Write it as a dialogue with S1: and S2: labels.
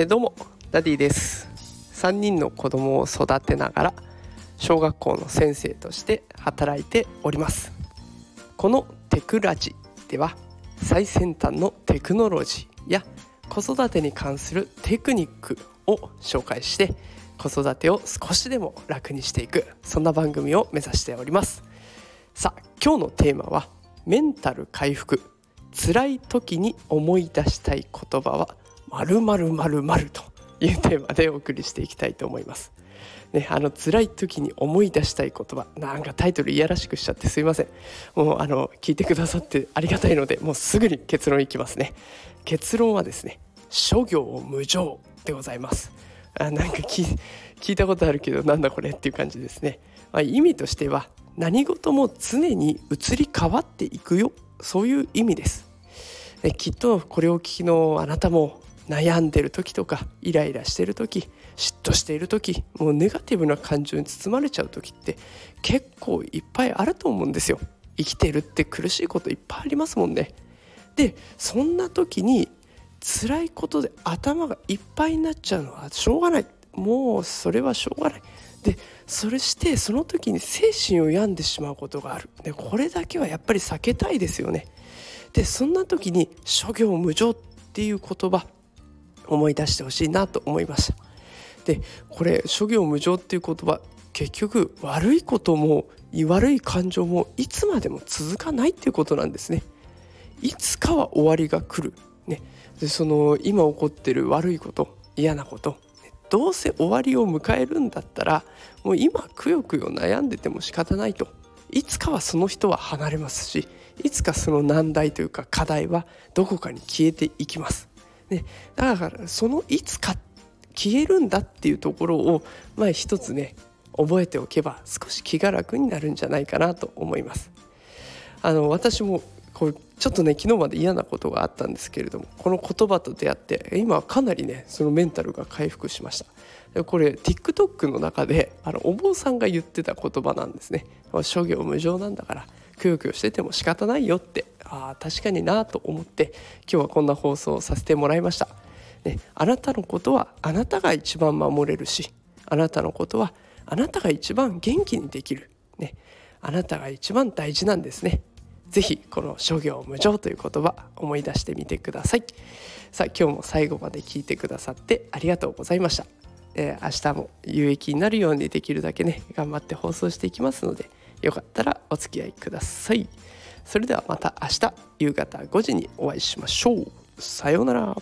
S1: え、どうもダディです。3人の子供を育てながら小学校の先生として働いております。このテクラジでは最先端のテクノロジーや子育てに関するテクニックを紹介して子育てを少しでも楽にしていくそんな番組を目指しております。さあ今日のテーマはメンタル回復。辛い時に思い出したい言葉は〇〇〇〇というテーマでお送りしていきたいと思います。ね、あの辛い時に思い出したい言葉。なんかタイトルいやらしくしちゃってすいません。もうあの聞いてくださってありがたいのでもうすぐに結論いきますね。結論はですね諸行無常でございます。あなんか聞いたことあるけどなんだこれっていう感じですね、まあ、意味としては何事も常に移り変わっていくよ。そういう意味です。きっとこれを聞きのあなたも悩んでる時とかイライラしてる時嫉妬している時もうネガティブな感情に包まれちゃう時って結構いっぱいあると思うんですよ。生きてるって苦しいこといっぱいありますもんね。でそんな時に辛いことで頭がいっぱいになっちゃうのはしょうがない。もうそれはしょうがない。でそれしてその時に精神を病んでしまうことがある。でこれだけはやっぱり避けたいですよね。でそんな時に「諸行無常」っていう言葉思い出してほしいなと思いましたでこれ諸行無常っていう言葉結局悪いことも悪い感情もいつまでも続かないっていうことなんですね。いつかは終わりが来る。ね。でその今起こってる悪いこと嫌なことどうせ終わりを迎えるんだったらもう今くよくよ悩んでても仕方ないと。いつかはその人は離れますしいつかその難題というか課題はどこかに消えていきます。ね、だからそのいつか消えるんだっていうところをまあ一つね覚えておけば少し気が楽になるんじゃないかなと思います。あの私もこうちょっとね昨日まで嫌なことがあったんですけれどもこの言葉と出会って今はかなりねそのメンタルが回復しましたこれ TikTok の中であのお坊さんが言ってた言葉なんですね諸行無常なんだからくよくよしてても仕方ないよってああ確かになと思って今日はこんな放送をさせてもらいました、ね、あなたのことはあなたが一番守れるしあなたのことはあなたが一番元気にできる、ね、あなたが一番大事なんですね。ぜひこの諸行無常という言葉思い出してみてください。さあ今日も最後まで聞いてくださってありがとうございました、えー、明日も有益になるようにできるだけね頑張って放送していきますのでよかったらお付き合いください。それではまた明日夕方5時にお会いしましょう。さようなら。